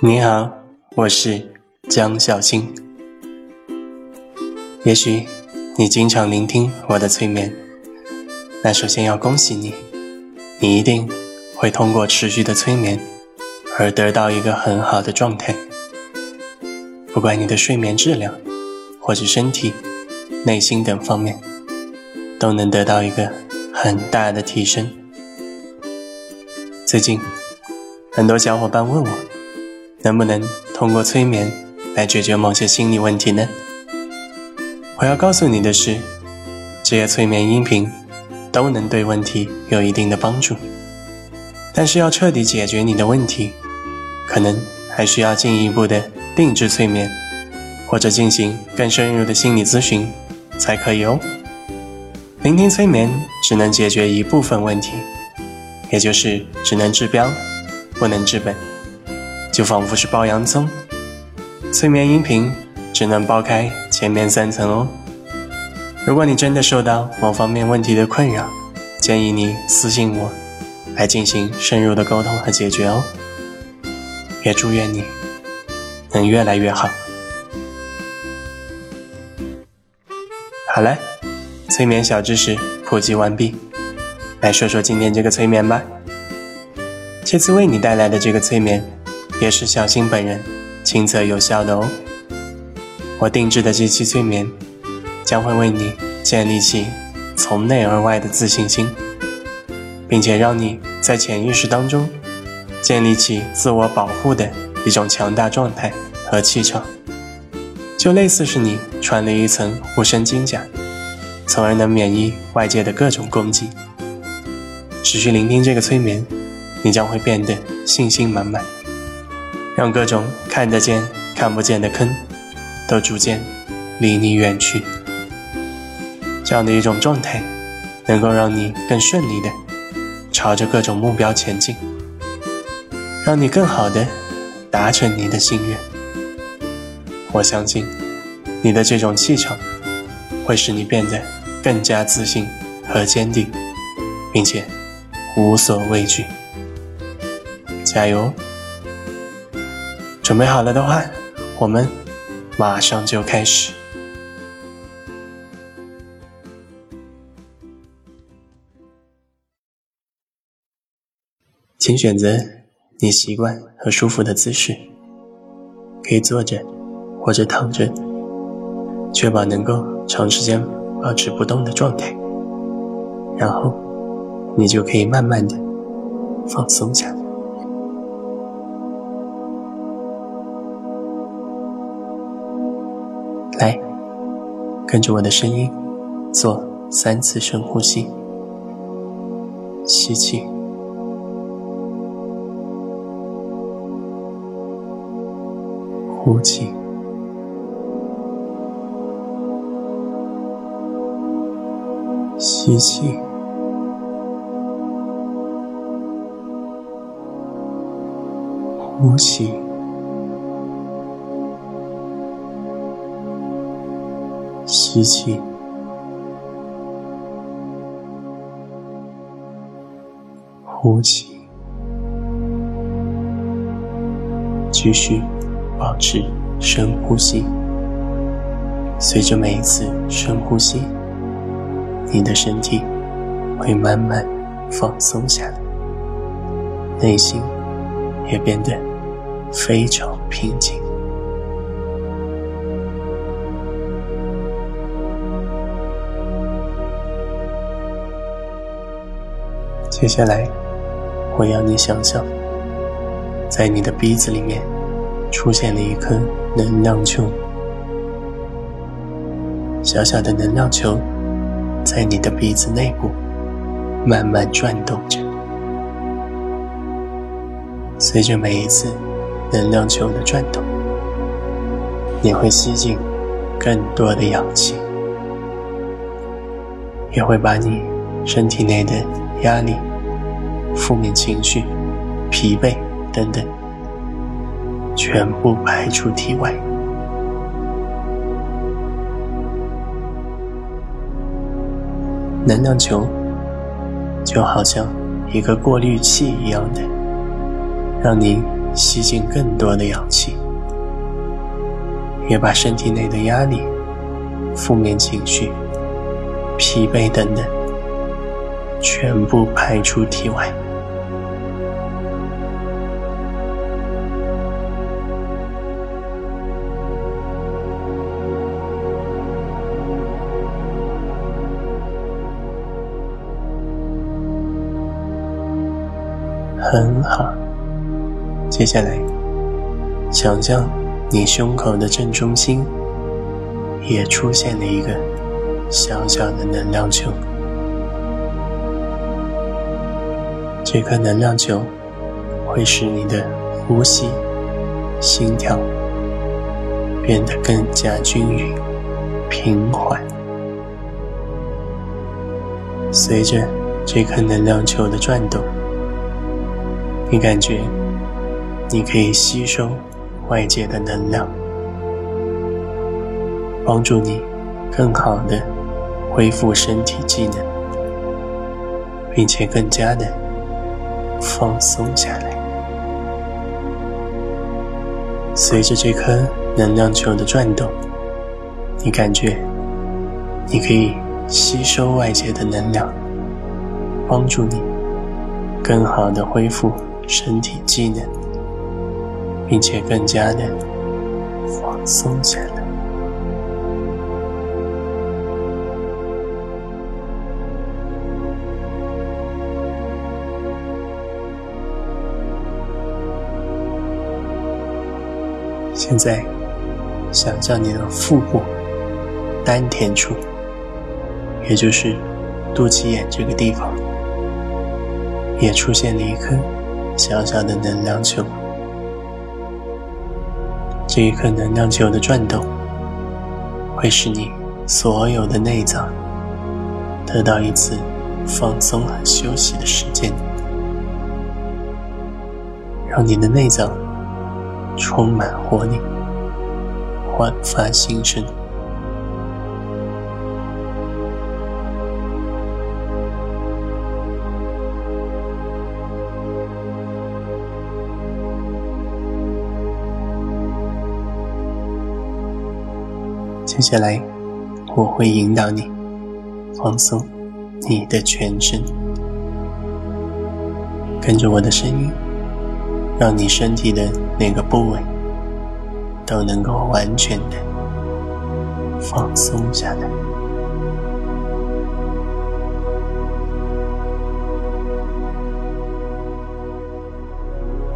你好，我是江小青。也许你经常聆听我的催眠，那首先要恭喜你，你一定会通过持续的催眠而得到一个很好的状态。不管你的睡眠质量，或者身体、内心等方面，都能得到一个很大的提升。最近，很多小伙伴问我。能不能通过催眠来解决某些心理问题呢？我要告诉你的是，这些催眠音频都能对问题有一定的帮助，但是要彻底解决你的问题，可能还需要进一步的定制催眠，或者进行更深入的心理咨询才可以哦。聆听催眠只能解决一部分问题，也就是只能治标，不能治本。就仿佛是剥洋葱，催眠音频只能剥开前面三层哦。如果你真的受到某方面问题的困扰，建议你私信我，来进行深入的沟通和解决哦。也祝愿你能越来越好。好了，催眠小知识普及完毕，来说说今天这个催眠吧。这次为你带来的这个催眠。也是小新本人亲测有效的哦。我定制的这期催眠将会为你建立起从内而外的自信心，并且让你在潜意识当中建立起自我保护的一种强大状态和气场，就类似是你穿了一层护身金甲，从而能免疫外界的各种攻击。持续聆听这个催眠，你将会变得信心满满。让各种看得见、看不见的坑，都逐渐离你远去。这样的一种状态，能够让你更顺利的朝着各种目标前进，让你更好的达成你的心愿。我相信，你的这种气场，会使你变得更加自信和坚定，并且无所畏惧。加油！准备好了的话，我们马上就开始。请选择你习惯和舒服的姿势，可以坐着或者躺着，确保能够长时间保持不动的状态。然后，你就可以慢慢的放松下来。跟着我的声音，做三次深呼吸。吸气，呼气，吸气，呼气。吸气，呼气，继续保持深呼吸。随着每一次深呼吸，你的身体会慢慢放松下来，内心也变得非常平静。接下来，我要你想象，在你的鼻子里面出现了一颗能量球，小小的能量球在你的鼻子内部慢慢转动着。随着每一次能量球的转动，你会吸进更多的氧气，也会把你身体内的压力。负面情绪、疲惫等等，全部排出体外。能量球就好像一个过滤器一样的，让你吸进更多的氧气，也把身体内的压力、负面情绪、疲惫等等全部排出体外。很好，接下来，想象你胸口的正中心也出现了一个小小的能量球。这颗能量球会使你的呼吸、心跳变得更加均匀、平缓。随着这颗能量球的转动。你感觉你可以吸收外界的能量，帮助你更好的恢复身体机能，并且更加的放松下来。随着这颗能量球的转动，你感觉你可以吸收外界的能量，帮助你更好的恢复。身体机能，并且更加的放松下来。现在，想象你的腹部、丹田处，也就是肚脐眼这个地方，也出现了一颗。小小的能量球，这一颗能量球的转动，会使你所有的内脏得到一次放松和休息的时间，让你的内脏充满活力，焕发新生。接下来，我会引导你放松你的全身，跟着我的声音，让你身体的每个部位都能够完全的放松下来。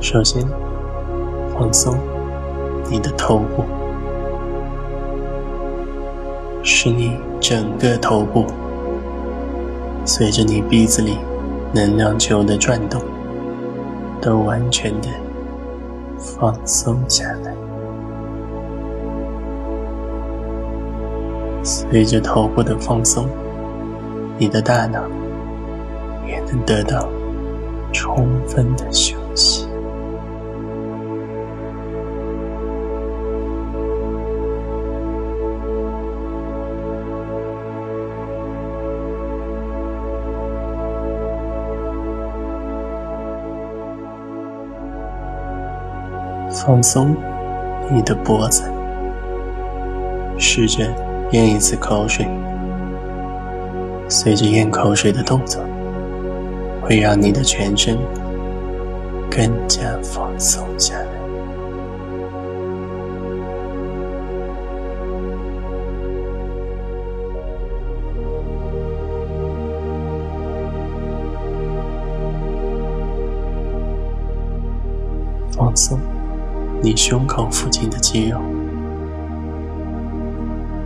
首先，放松你的头部。使你整个头部随着你鼻子里能量球的转动，都完全的放松下来。随着头部的放松，你的大脑也能得到充分的休息放松你的脖子，试着咽一次口水。随着咽口水的动作，会让你的全身更加放松下来。你胸口附近的肌肉，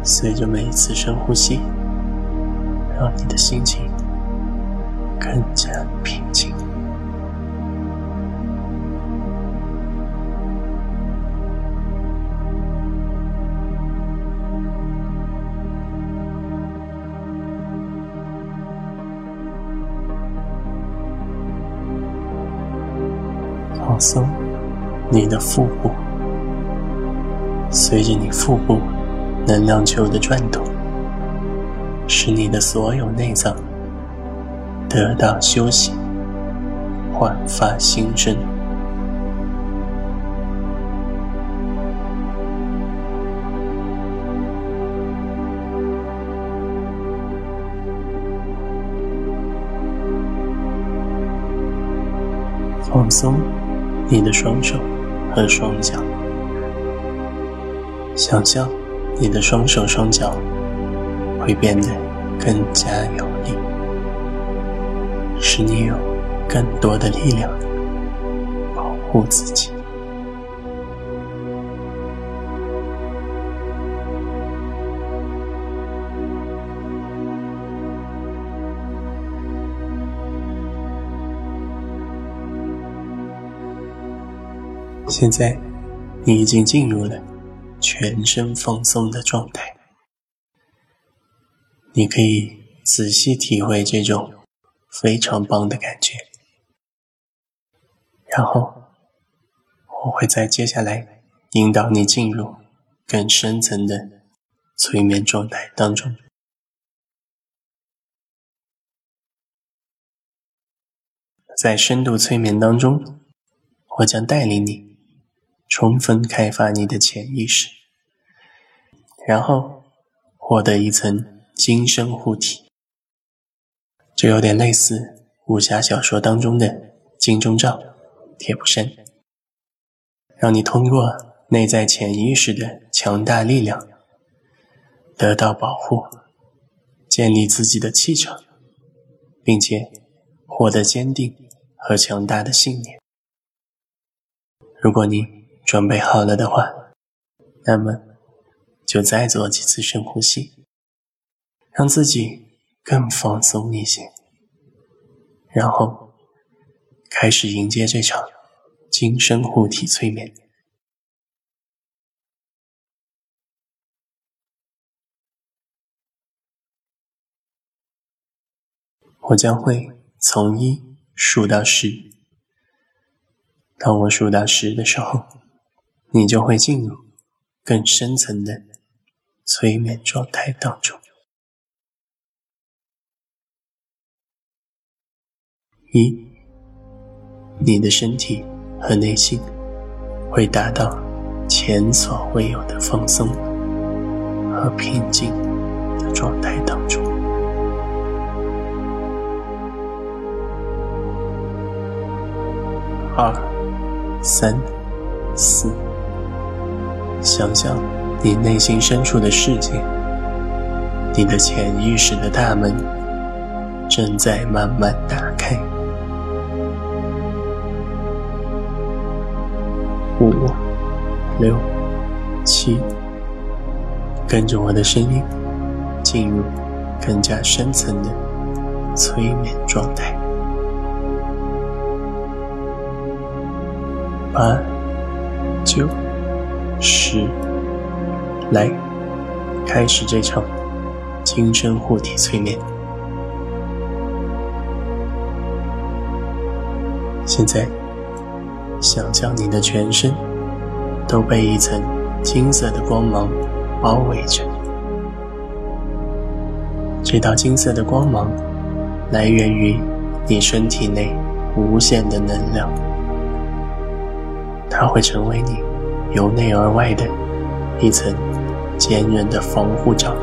随着每一次深呼吸，让你的心情更加平静。放松。你的腹部。随着你腹部能量球的转动使你的所有内脏得到休息焕发新生。放松你的双手。和双脚，想象你的双手双脚会变得更加有力，使你有更多的力量保护自己。现在，你已经进入了全身放松的状态。你可以仔细体会这种非常棒的感觉。然后，我会在接下来引导你进入更深层的催眠状态当中。在深度催眠当中，我将带领你。充分开发你的潜意识，然后获得一层金身护体，这有点类似武侠小说当中的金钟罩、铁布衫，让你通过内在潜意识的强大力量得到保护，建立自己的气场，并且获得坚定和强大的信念。如果你。准备好了的话，那么就再做几次深呼吸，让自己更放松一些，然后开始迎接这场今生护体催眠。我将会从一数到十，当我数到十的时候。你就会进入更深层的催眠状态当中。一，你的身体和内心会达到前所未有的放松和平静的状态当中。二，三，四。想象你内心深处的世界，你的潜意识的大门正在慢慢打开。五、六、七，跟着我的声音进入更加深层的催眠状态。八、九。十，来，开始这场精神护体催眠。现在，想象你的全身都被一层金色的光芒包围着。这道金色的光芒来源于你身体内无限的能量，它会成为你。由内而外的一层坚韧的防护罩。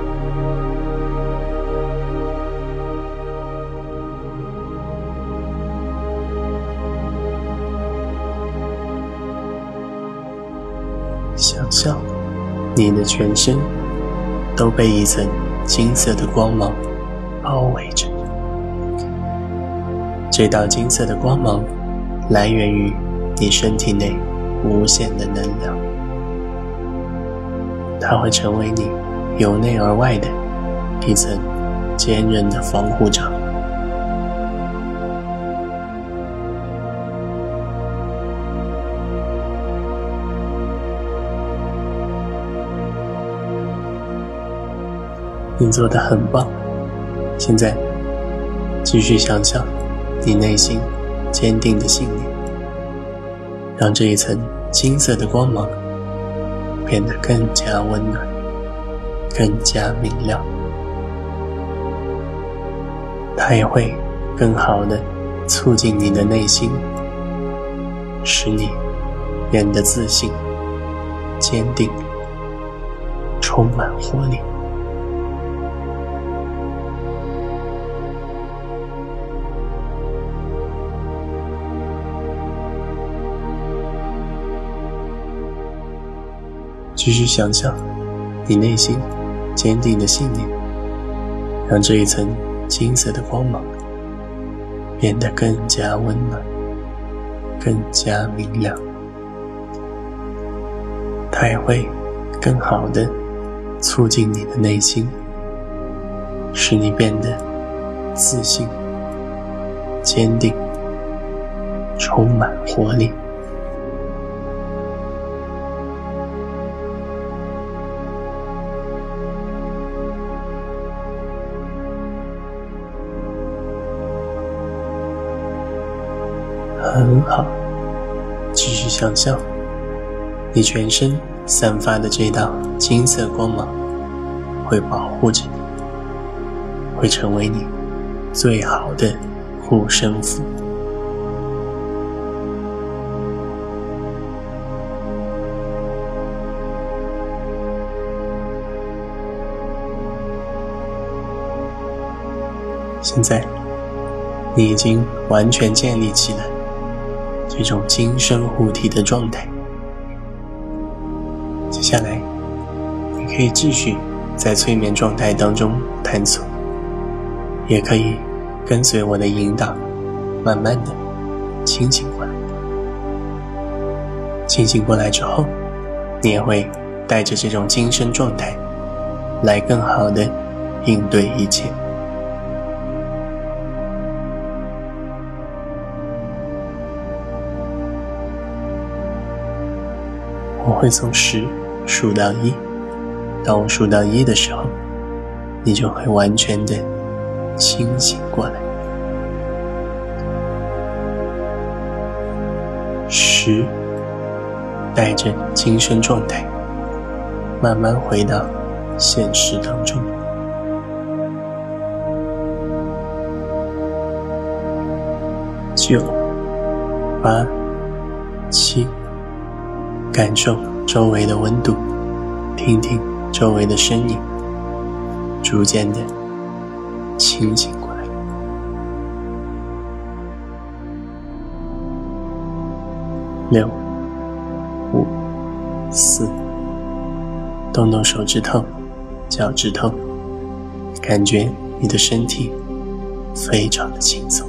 想象你的全身都被一层金色的光芒包围着。这道金色的光芒来源于你身体内。无限的能量，它会成为你由内而外的一层坚韧的防护罩。你做的很棒，现在继续想象你内心坚定的信念。让这一层金色的光芒变得更加温暖，更加明亮。它也会更好的促进你的内心，使你变得自信、坚定、充满活力。继续想象你内心坚定的信念，让这一层金色的光芒变得更加温暖，更加明亮。它也会更好的促进你的内心，使你变得自信、坚定、充满活力。很好，继续想象，你全身散发的这道金色光芒会保护着你，会成为你最好的护身符。现在，你已经完全建立起来。这种精神护体的状态。接下来，你可以继续在催眠状态当中探索，也可以跟随我的引导，慢慢的清醒过来。清醒过来之后，你也会带着这种精神状态，来更好的应对一切。会从十数到一，当我数到一的时候，你就会完全的清醒过来。十，带着精神状态，慢慢回到现实当中。九，八，感受周围的温度，听听周围的声音，逐渐的清醒过来。六、五、四，动动手指头、脚趾头，感觉你的身体非常的轻松。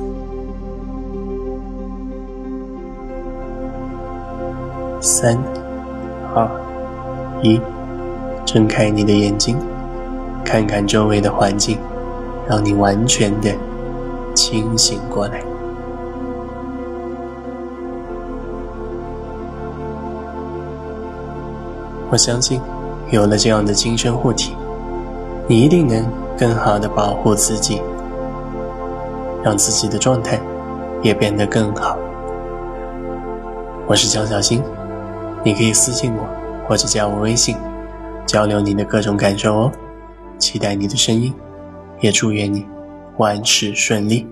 三、二、一，睁开你的眼睛，看看周围的环境，让你完全的清醒过来。我相信，有了这样的精神护体，你一定能更好的保护自己，让自己的状态也变得更好。我是江小新。你可以私信我，或者加我微信，交流你的各种感受哦。期待你的声音，也祝愿你万事顺利。